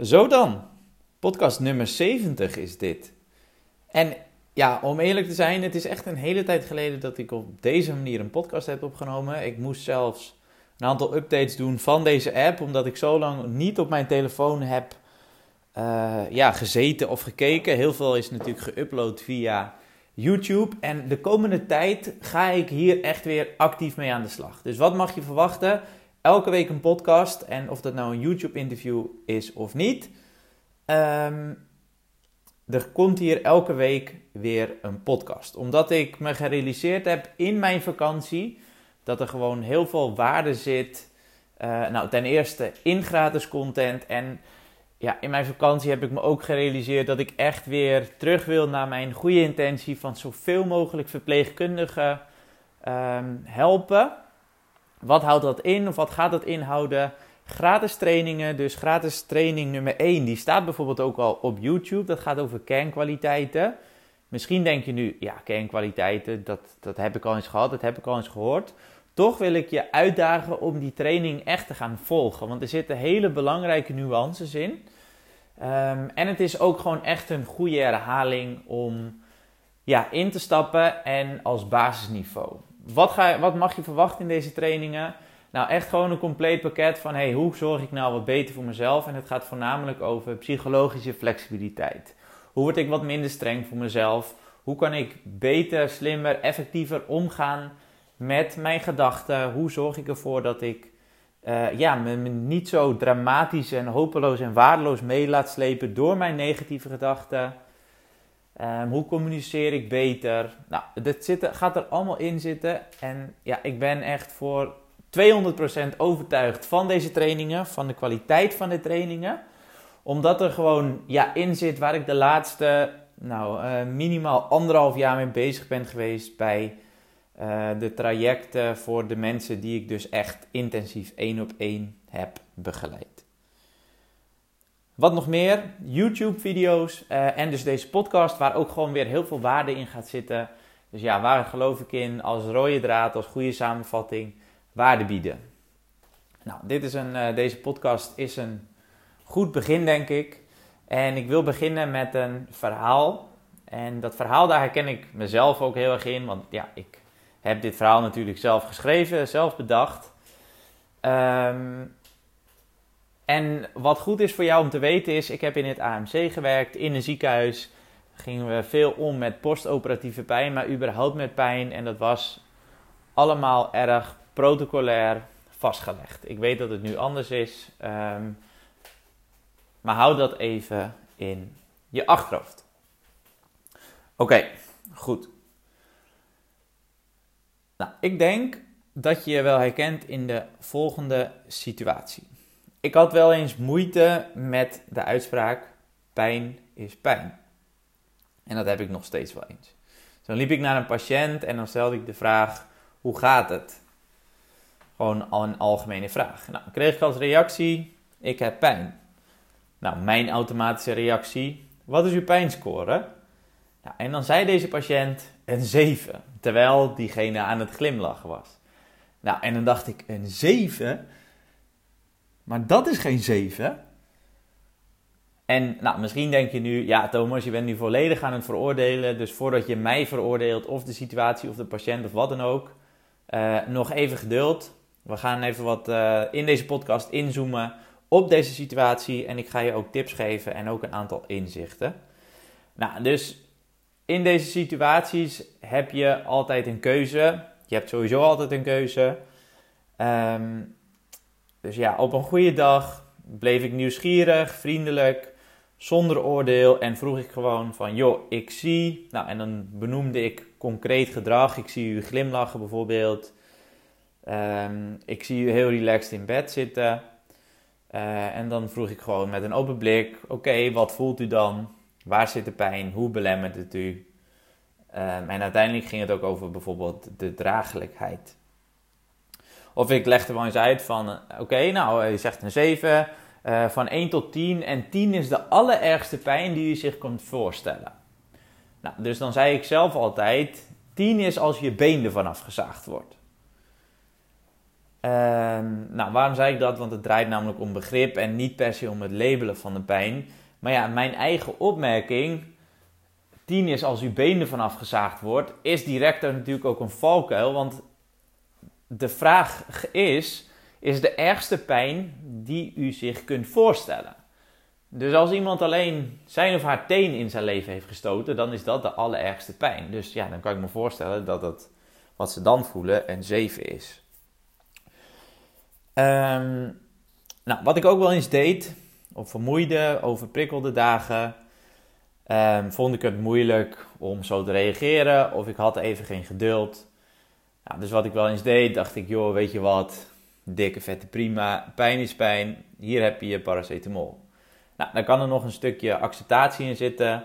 Zo dan, podcast nummer 70 is dit. En ja, om eerlijk te zijn, het is echt een hele tijd geleden dat ik op deze manier een podcast heb opgenomen. Ik moest zelfs een aantal updates doen van deze app, omdat ik zo lang niet op mijn telefoon heb uh, ja, gezeten of gekeken. Heel veel is natuurlijk geüpload via YouTube. En de komende tijd ga ik hier echt weer actief mee aan de slag. Dus wat mag je verwachten? Elke week een podcast. En of dat nou een YouTube-interview is of niet. Um, er komt hier elke week weer een podcast. Omdat ik me gerealiseerd heb in mijn vakantie dat er gewoon heel veel waarde zit. Uh, nou, ten eerste in gratis content. En ja, in mijn vakantie heb ik me ook gerealiseerd dat ik echt weer terug wil naar mijn goede intentie van zoveel mogelijk verpleegkundigen um, helpen. Wat houdt dat in of wat gaat dat inhouden? Gratis trainingen, dus gratis training nummer 1, die staat bijvoorbeeld ook al op YouTube. Dat gaat over kernkwaliteiten. Misschien denk je nu, ja, kernkwaliteiten, dat, dat heb ik al eens gehad, dat heb ik al eens gehoord. Toch wil ik je uitdagen om die training echt te gaan volgen. Want er zitten hele belangrijke nuances in. Um, en het is ook gewoon echt een goede herhaling om ja, in te stappen en als basisniveau. Wat, ga, wat mag je verwachten in deze trainingen? Nou, echt gewoon een compleet pakket van hey, hoe zorg ik nou wat beter voor mezelf? En het gaat voornamelijk over psychologische flexibiliteit. Hoe word ik wat minder streng voor mezelf? Hoe kan ik beter, slimmer, effectiever omgaan met mijn gedachten? Hoe zorg ik ervoor dat ik uh, ja, me, niet zo dramatisch en hopeloos en waardeloos mee laat slepen door mijn negatieve gedachten? Um, hoe communiceer ik beter? Nou, dat zit, gaat er allemaal in zitten. En ja, ik ben echt voor 200% overtuigd van deze trainingen, van de kwaliteit van de trainingen. Omdat er gewoon ja, in zit waar ik de laatste nou, uh, minimaal anderhalf jaar mee bezig ben geweest bij uh, de trajecten voor de mensen die ik dus echt intensief één op één heb begeleid. Wat nog meer? YouTube-video's uh, en dus deze podcast, waar ook gewoon weer heel veel waarde in gaat zitten. Dus ja, waar geloof ik in als rode draad, als goede samenvatting, waarde bieden. Nou, dit is een, uh, deze podcast is een goed begin, denk ik. En ik wil beginnen met een verhaal. En dat verhaal, daar herken ik mezelf ook heel erg in. Want ja, ik heb dit verhaal natuurlijk zelf geschreven, zelf bedacht. Um, en wat goed is voor jou om te weten is, ik heb in het AMC gewerkt, in een ziekenhuis. Gingen we veel om met postoperatieve pijn, maar überhaupt met pijn. En dat was allemaal erg protocolair vastgelegd. Ik weet dat het nu anders is, um, maar hou dat even in je achterhoofd. Oké, goed. Nou, ik denk dat je je wel herkent in de volgende situatie. Ik had wel eens moeite met de uitspraak: pijn is pijn. En dat heb ik nog steeds wel eens. dan liep ik naar een patiënt en dan stelde ik de vraag: hoe gaat het? Gewoon al een algemene vraag. Nou, kreeg ik als reactie: ik heb pijn. Nou, mijn automatische reactie: wat is uw pijnscore? Nou, en dan zei deze patiënt een 7, terwijl diegene aan het glimlachen was. Nou, en dan dacht ik: een 7? Maar dat is geen 7. En nou, misschien denk je nu, ja Thomas, je bent nu volledig aan het veroordelen. Dus voordat je mij veroordeelt, of de situatie, of de patiënt, of wat dan ook, uh, nog even geduld. We gaan even wat uh, in deze podcast inzoomen op deze situatie. En ik ga je ook tips geven en ook een aantal inzichten. Nou, dus in deze situaties heb je altijd een keuze. Je hebt sowieso altijd een keuze. Um, dus ja, op een goede dag bleef ik nieuwsgierig, vriendelijk, zonder oordeel en vroeg ik gewoon van, joh, ik zie, nou en dan benoemde ik concreet gedrag. Ik zie u glimlachen bijvoorbeeld. Um, ik zie u heel relaxed in bed zitten. Uh, en dan vroeg ik gewoon met een open blik, oké, wat voelt u dan? Waar zit de pijn? Hoe belemmert het u? Um, en uiteindelijk ging het ook over bijvoorbeeld de draaglijkheid. Of ik leg er wel eens uit van, eh, oké, nou, je zegt een 7, uh, eh, van 1 tot 10. En 10 is de allerergste pijn die je zich kunt voorstellen. Nou, dus dan zei ik zelf altijd, 10 is als je been ervan afgezaagd wordt. Ehm, nou, waarom zei ik dat? Want het draait namelijk om begrip en niet per se om het labelen van de pijn. Maar ja, mijn eigen opmerking, 10 is als uw been ervan afgezaagd wordt, is direct natuurlijk ook een valkuil. Want de vraag is, is de ergste pijn die u zich kunt voorstellen. Dus als iemand alleen zijn of haar teen in zijn leven heeft gestoten, dan is dat de allerergste pijn. Dus ja, dan kan ik me voorstellen dat het wat ze dan voelen een 7 is. Ehm, nou, wat ik ook wel eens deed, op vermoeide, overprikkelde dagen, um, vond ik het moeilijk om zo te reageren of ik had even geen geduld. Nou, dus wat ik wel eens deed, dacht ik, joh, weet je wat, dikke vette prima, pijn is pijn, hier heb je je paracetamol. Nou, dan kan er nog een stukje acceptatie in zitten.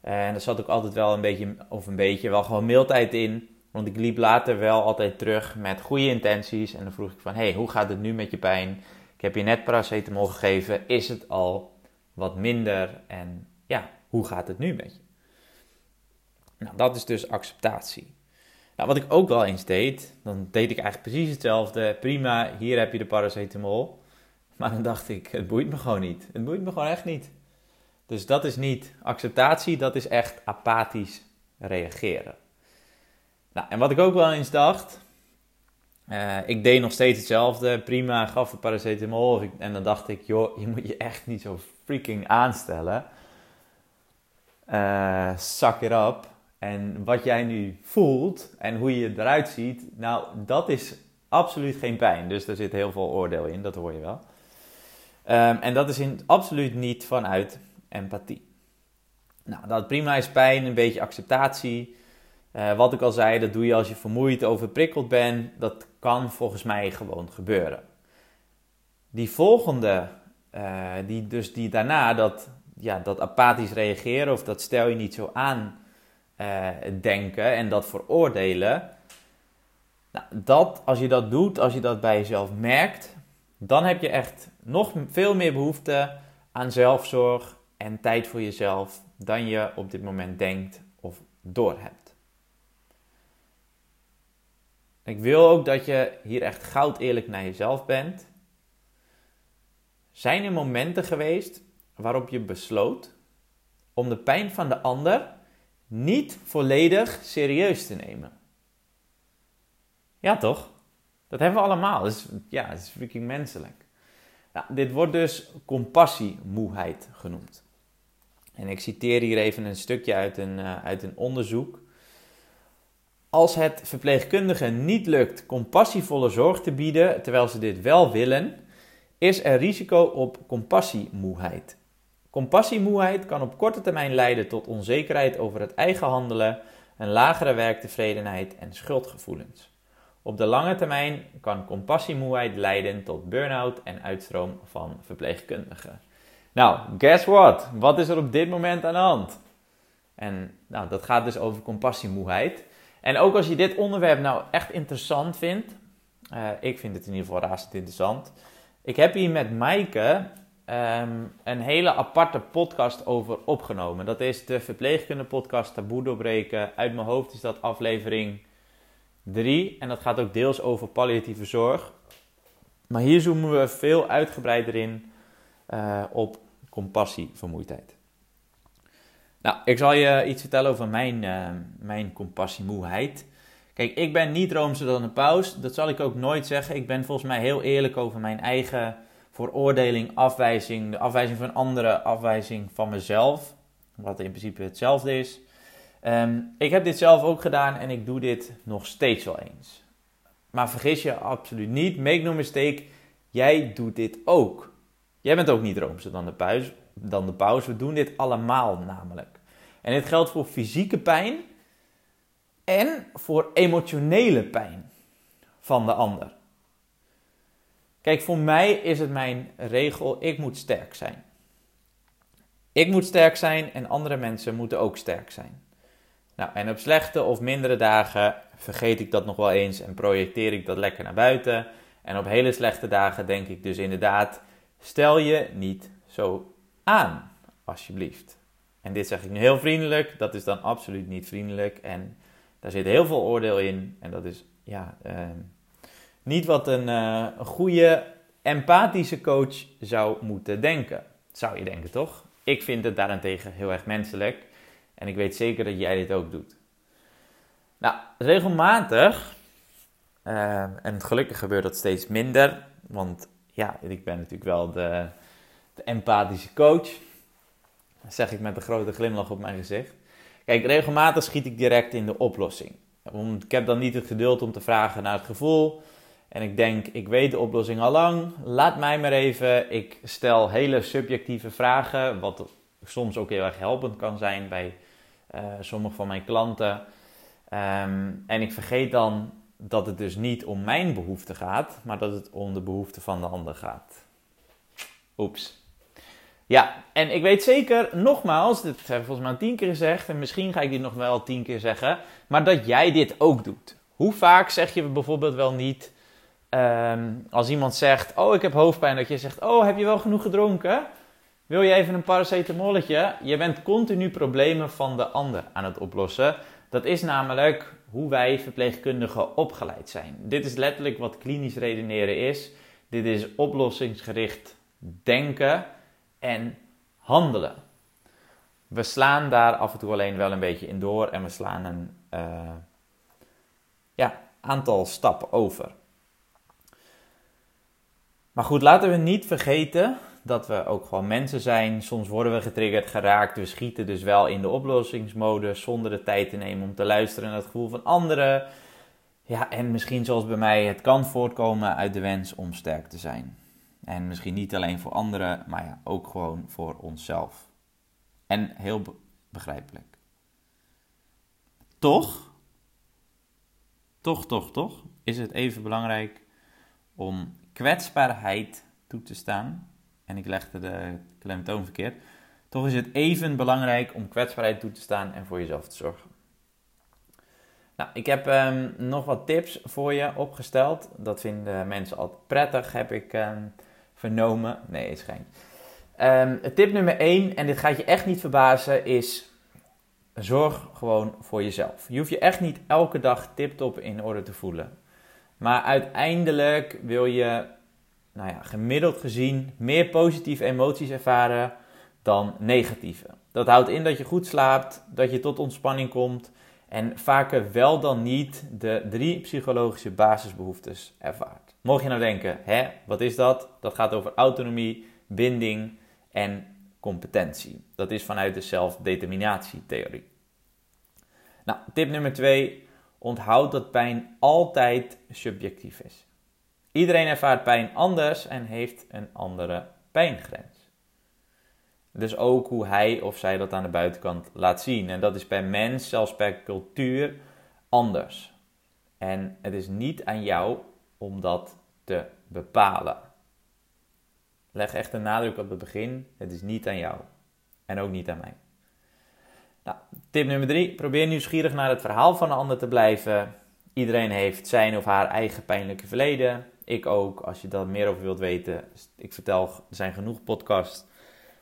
En er zat ook altijd wel een beetje, of een beetje, wel gewoon mailtijd in. Want ik liep later wel altijd terug met goede intenties. En dan vroeg ik van, hey, hoe gaat het nu met je pijn? Ik heb je net paracetamol gegeven. Is het al wat minder? En ja, hoe gaat het nu met je? Nou, dat is dus acceptatie. Wat ik ook wel eens deed, dan deed ik eigenlijk precies hetzelfde. Prima, hier heb je de paracetamol. Maar dan dacht ik, het boeit me gewoon niet. Het boeit me gewoon echt niet. Dus dat is niet acceptatie, dat is echt apathisch reageren. Nou, en wat ik ook wel eens dacht, uh, ik deed nog steeds hetzelfde, prima, gaf een paracetamol. en dan dacht ik, joh, je moet je echt niet zo freaking aanstellen. Uh, suck it up. En wat jij nu voelt en hoe je eruit ziet, nou, dat is absoluut geen pijn. Dus er zit heel veel oordeel in, dat hoor je wel. Um, en dat is in, absoluut niet vanuit empathie. Nou, dat prima is pijn, een beetje acceptatie. Uh, wat ik al zei, dat doe je als je vermoeid, overprikkeld bent. Dat kan volgens mij gewoon gebeuren. Die volgende, uh, die, dus die daarna, dat, ja, dat apathisch reageren of dat stel je niet zo aan uh, denken en dat veroordelen. Nou, dat, als je dat doet, als je dat bij jezelf merkt, dan heb je echt nog veel meer behoefte aan zelfzorg en tijd voor jezelf dan je op dit moment denkt of doorhebt. Ik wil ook dat je hier echt goud eerlijk naar jezelf bent. Zijn er momenten geweest waarop je besloot om de pijn van de ander niet volledig serieus te nemen? Ja, toch? Dat hebben we allemaal. Ja, het is freaking menselijk. Nou, dit wordt dus compassiemoeheid genoemd. En ik citeer hier even een stukje uit een, uh, uit een onderzoek. Als het verpleegkundigen niet lukt compassievolle zorg te bieden terwijl ze dit wel willen, is er risico op compassiemoeheid. Compassiemoeheid kan op korte termijn leiden tot onzekerheid over het eigen handelen, een lagere werktevredenheid en schuldgevoelens. Op de lange termijn kan compassiemoeheid leiden tot burn-out en uitstroom van verpleegkundigen. Nou, guess what? Wat is er op dit moment aan de hand? En nou, dat gaat dus over compassiemoeheid. En ook als je dit onderwerp nou echt interessant vindt, uh, ik vind het in ieder geval razend interessant. Ik heb hier met Maaike um, een hele aparte podcast over opgenomen. Dat is de verpleegkunde podcast Taboe doorbreken. Uit mijn hoofd is dat aflevering 3. En dat gaat ook deels over palliatieve zorg. Maar hier zoomen we veel uitgebreider in uh, op compassievermoeidheid. Nou, ik zal je iets vertellen over mijn, uh, mijn compassiemoeheid. Kijk, ik ben niet roomser dan een paus. Dat zal ik ook nooit zeggen. Ik ben volgens mij heel eerlijk over mijn eigen veroordeling, afwijzing, de afwijzing van anderen, afwijzing van mezelf. Wat in principe hetzelfde is. Um, ik heb dit zelf ook gedaan en ik doe dit nog steeds wel eens. Maar vergis je absoluut niet, make no mistake, jij doet dit ook. Jij bent ook niet roomser dan de, paus, dan de paus. We doen dit allemaal namelijk. En dit geldt voor fysieke pijn en voor emotionele pijn van de ander. Kijk, voor mij is het mijn regel: ik moet sterk zijn. Ik moet sterk zijn en andere mensen moeten ook sterk zijn. Nou, en op slechte of mindere dagen vergeet ik dat nog wel eens en projecteer ik dat lekker naar buiten. En op hele slechte dagen denk ik dus inderdaad, stel je niet zo aan, alsjeblieft. En dit zeg ik nu heel vriendelijk, dat is dan absoluut niet vriendelijk. En daar zit heel veel oordeel in. En dat is ja, uh, niet wat een, uh, goede empathische coach zou moeten denken. Zou je denken, toch? Ik vind het daarentegen heel erg menselijk. En ik weet zeker dat jij dit ook doet. Nou, regelmatig, uh, en gelukkig gebeurt dat steeds minder, want ja, ik ben natuurlijk wel de, de empathische coach. Zeg ik met een grote glimlach op mijn gezicht. Kijk, regelmatig schiet ik direct in de oplossing. Ik heb dan niet het geduld om te vragen naar het gevoel. En ik denk, ik weet de oplossing al lang. Laat mij maar even. Ik stel hele subjectieve vragen, wat soms ook heel erg helpend kan zijn bij uh, sommige van mijn klanten. Um, en ik vergeet dan dat het dus niet om mijn behoefte gaat, maar dat het om de behoefte van de ander gaat. Oeps. Ja, en ik weet zeker, nogmaals, dit heb ik volgens mij tien keer gezegd en misschien ga ik dit nog wel tien keer zeggen, maar dat jij dit ook doet. Hoe vaak zeg je bijvoorbeeld wel niet, um, als iemand zegt, oh ik heb hoofdpijn, dat je zegt, oh heb je wel genoeg gedronken? Wil je even een paracetamolletje? Je bent continu problemen van de ander aan het oplossen. Dat is namelijk hoe wij verpleegkundigen opgeleid zijn. Dit is letterlijk wat klinisch redeneren is. Dit is oplossingsgericht denken en handelen. We slaan daar af en toe alleen wel een beetje in door en we slaan een uh, ja, aantal stappen over. Maar goed, laten we niet vergeten dat we ook gewoon mensen zijn. Soms worden we getriggerd, geraakt. We schieten dus wel in de oplossingsmodus zonder de tijd te nemen om te luisteren naar het gevoel van anderen. Ja, en misschien zoals bij mij, het kan voortkomen uit de wens om sterk te zijn. En misschien niet alleen voor anderen, maar ja, ook gewoon voor onszelf. En heel begrijpelijk. Toch, toch, toch, toch, is het even belangrijk om kwetsbaarheid toe te staan en ik legde de klemtoon verkeerd, toch is het even belangrijk om kwetsbaarheid toe te staan en voor jezelf te zorgen. Nou, ik heb um, nog wat tips voor je opgesteld. Dat vinden mensen altijd prettig, heb ik um, vernomen. Nee, is geen. Um, tip nummer 1, en dit gaat je echt niet verbazen, is zorg gewoon voor jezelf. Je hoeft je echt niet elke dag tip-top in orde te voelen. Maar uiteindelijk wil je nou ja, gemiddeld gezien meer positieve emoties ervaren dan negatieve. Dat houdt in dat je goed slaapt, dat je tot ontspanning komt en vaker wel dan niet de drie psychologische basisbehoeftes ervaart. Mocht je nou denken, hè, wat is dat? Dat gaat over autonomie, binding en competentie. Dat is vanuit de zelfdeterminatietheorie. Nou, tip nummer twee. Onthoud dat pijn altijd subjectief is. Iedereen ervaart pijn anders en heeft een andere pijngrens. Dus ook hoe hij of zij dat aan de buitenkant laat zien. En dat is per mens, zelfs per cultuur, anders. En het is niet aan jou om dat te bepalen. Leg echt een nadruk op het begin. Het is niet aan jou. En ook niet aan mij. Tip nummer drie. Probeer nieuwsgierig naar het verhaal van de ander te blijven. Iedereen heeft zijn of haar eigen pijnlijke verleden. Ik ook. Als je daar meer over wilt weten, ik vertel, er zijn genoeg podcasts.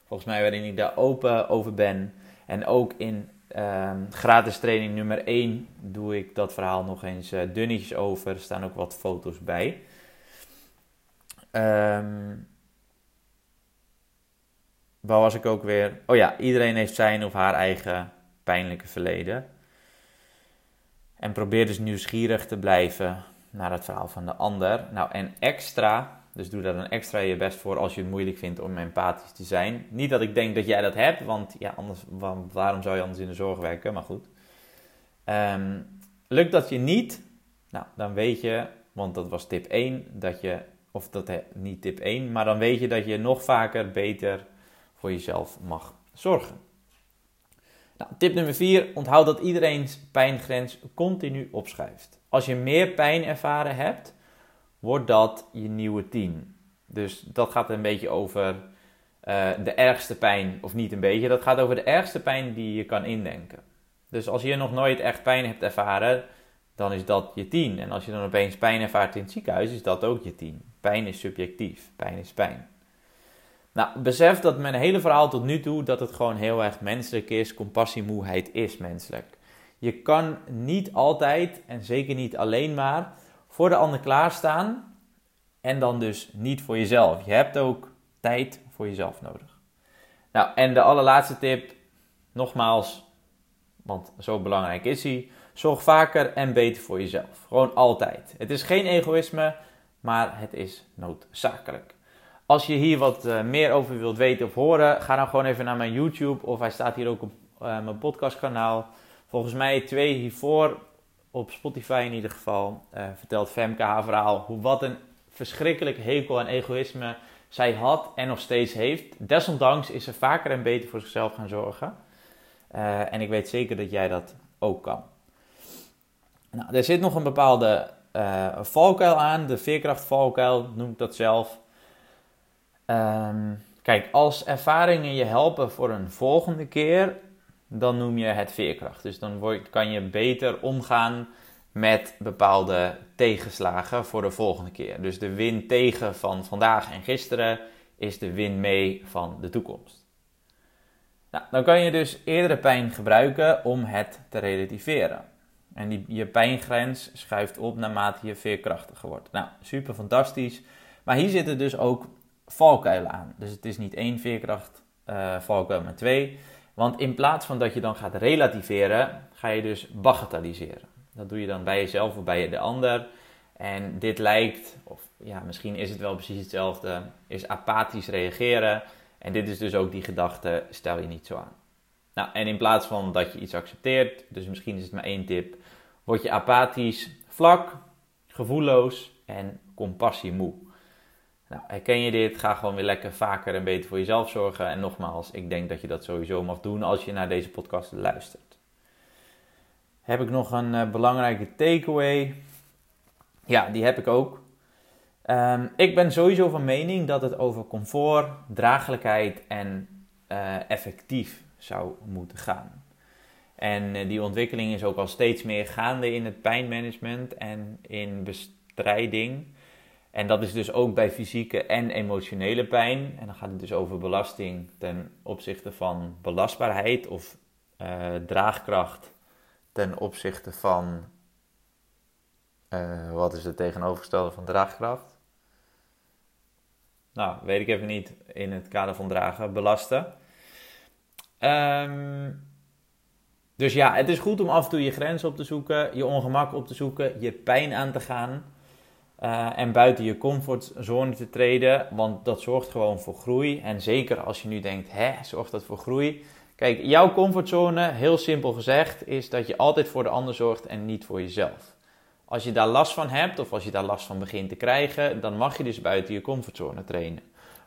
Volgens mij waarin ik daar open over ben. En ook in ehm, gratis training nummer 1 doe ik dat verhaal nog eens uh, dunnetjes over. Er staan ook wat foto's bij. Um, waar was ik ook weer? Oh ja, iedereen heeft zijn of haar eigen pijnlijke verleden. En probeer dus nieuwsgierig te blijven naar het verhaal van de ander. Nou, en extra, dus doe daar dan extra je best voor als je het moeilijk vindt om empathisch te zijn. Niet dat ik denk dat jij dat hebt, want ja, anders, waarom zou je anders in de zorg werken? Maar goed. Um, lukt dat je niet? Nou, dan weet je, want dat was tip 1, dat je, of dat niet tip 1, maar dan weet je dat je nog vaker beter voor jezelf mag zorgen. Nou, tip nummer 4, onthoud dat iedereen's pijngrens continu opschuift. Als je meer pijn ervaren hebt, wordt dat je nieuwe 10. Dus dat gaat een beetje over uh, de ergste pijn, of niet een beetje, dat gaat over de ergste pijn die je kan indenken. Dus als je nog nooit echt pijn hebt ervaren, dan is dat je 10. En als je dan opeens pijn ervaart in het ziekenhuis, is dat ook je 10. Pijn is subjectief, pijn is pijn. Nou, besef dat mijn hele verhaal tot nu toe, dat het gewoon heel erg menselijk is. Compassiemoeheid is menselijk. Je kan niet altijd, en zeker niet alleen maar, voor de ander klaarstaan en dan dus niet voor jezelf. Je hebt ook tijd voor jezelf nodig. Nou, en de allerlaatste tip, nogmaals, want zo belangrijk is hij. Zorg vaker en beter voor jezelf. Gewoon altijd. Het is geen egoïsme, maar het is noodzakelijk. Als je hier wat uh, meer over wilt weten of horen, ga dan gewoon even naar mijn YouTube of hij staat hier ook op uh, mijn podcastkanaal. Volgens mij twee hiervoor op Spotify in ieder geval uh, vertelt Femke haar verhaal hoe wat een verschrikkelijk hekel en egoïsme zij had en nog steeds heeft. Desondanks is ze vaker en beter voor zichzelf gaan zorgen. En ik weet zeker dat jij dat ook kan. Nou, er zit nog een bepaalde valkuil aan, de veerkrachtvalkuil noem ik dat zelf. Um, kijk, als ervaringen je helpen voor een volgende keer, dan noem je het veerkracht. Dus dan word, kan je beter omgaan met bepaalde tegenslagen voor de volgende keer. Dus de win tegen van vandaag en gisteren is de win mee van de toekomst. Nou, dan kan je dus eerdere pijn gebruiken om het te relativeren. En die, je pijngrens schuift op naarmate je veerkrachtiger wordt. Nou, super fantastisch. Maar hier zitten dus ook valkuilen aan. Dus het is niet één veerkracht uh, valkuil, maar twee. Want in plaats van dat je dan gaat relativeren, ga je dus bagatelliseren. Dat doe je dan bij jezelf of bij de ander. En dit lijkt, of ja, misschien is het wel precies hetzelfde, is apathisch reageren. En dit is dus ook die gedachte, stel je niet zo aan. Nou, en in plaats van dat je iets accepteert, dus misschien is het maar één tip, word je apathisch, vlak, gevoelloos en compassiemoe. Nou, herken je dit? Ga gewoon weer lekker vaker en beter voor jezelf zorgen. En nogmaals, ik denk dat je dat sowieso mag doen als je naar deze podcast luistert. Heb ik nog een uh, belangrijke takeaway? Ja, die heb ik ook. Um, ik ben sowieso van mening dat het over comfort, draaglijkheid en uh, effectief zou moeten gaan. En uh, die ontwikkeling is ook al steeds meer gaande in het pijnmanagement en in bestrijding. En dat is dus ook bij fysieke en emotionele pijn. En dan gaat het dus over belasting ten opzichte van belastbaarheid of uh, draagkracht ten opzichte van. Uh, wat is het tegenovergestelde van draagkracht? Nou, weet ik even niet in het kader van dragen, belasten. Um, dus ja, het is goed om af en toe je grenzen op te zoeken, je ongemak op te zoeken, je pijn aan te gaan. Uh, en buiten je comfortzone te treden, want dat zorgt gewoon voor groei. En zeker als je nu denkt, hè, zorgt dat voor groei? Kijk, jouw comfortzone, heel simpel gezegd, is dat je altijd voor de ander zorgt en niet voor jezelf. Als je daar last van hebt, of als je daar last van begint te krijgen, dan mag je dus buiten je comfortzone trainen.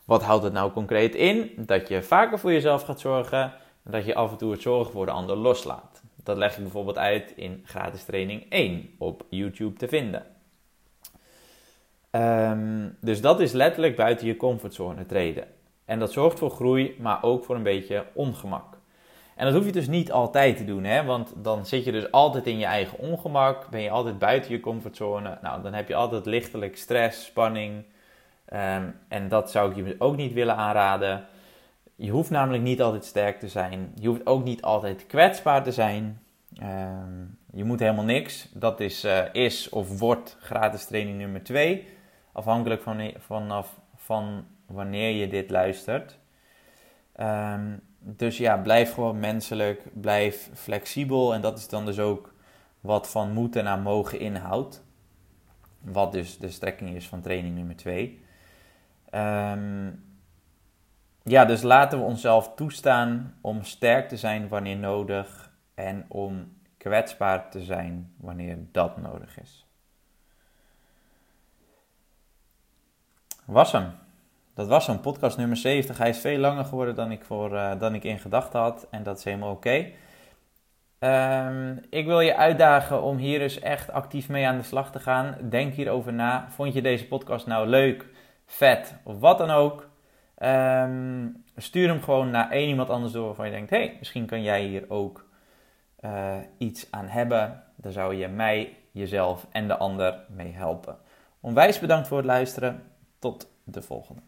Wat houdt het nou concreet in? Dat je vaker voor jezelf gaat zorgen en dat je af en toe het zorgen voor de ander loslaat. Dat leg ik bijvoorbeeld uit in gratis training 1 op YouTube te vinden. Um, dus dat is letterlijk buiten je comfortzone treden. En dat zorgt voor groei, maar ook voor een beetje ongemak. En dat hoef je dus niet altijd te doen, hè? want dan zit je dus altijd in je eigen ongemak, ben je altijd buiten je comfortzone. Nou, dan heb je altijd lichtelijk stress, spanning. Um, en dat zou ik je ook niet willen aanraden. Je hoeft namelijk niet altijd sterk te zijn. Je hoeft ook niet altijd kwetsbaar te zijn. Um, je moet helemaal niks. Dat is, uh, is of wordt gratis training nummer 2. Afhankelijk van, vanaf van wanneer je dit luistert. Um, dus ja, blijf gewoon menselijk, blijf flexibel. En dat is dan dus ook wat van moeten naar mogen inhoudt. Wat dus de strekking is van training nummer 2. Um, ja, dus laten we onszelf toestaan om sterk te zijn wanneer nodig en om kwetsbaar te zijn wanneer dat nodig is. Was hem. Dat was hem, podcast nummer 70. Hij is veel langer geworden dan ik, voor, uh, dan ik in gedachten had en dat is helemaal oké. Um, ik wil je uitdagen om hier dus echt actief mee aan de slag te gaan. Denk hierover na. Vond je deze podcast nou leuk, vet of wat dan ook? Um, stuur hem gewoon naar één iemand anders door waarvan je denkt: hey, misschien kan jij hier ook uh, iets aan hebben. Daar zou je mij, jezelf en de ander mee helpen. Onwijs bedankt voor het luisteren. Tot de volgende.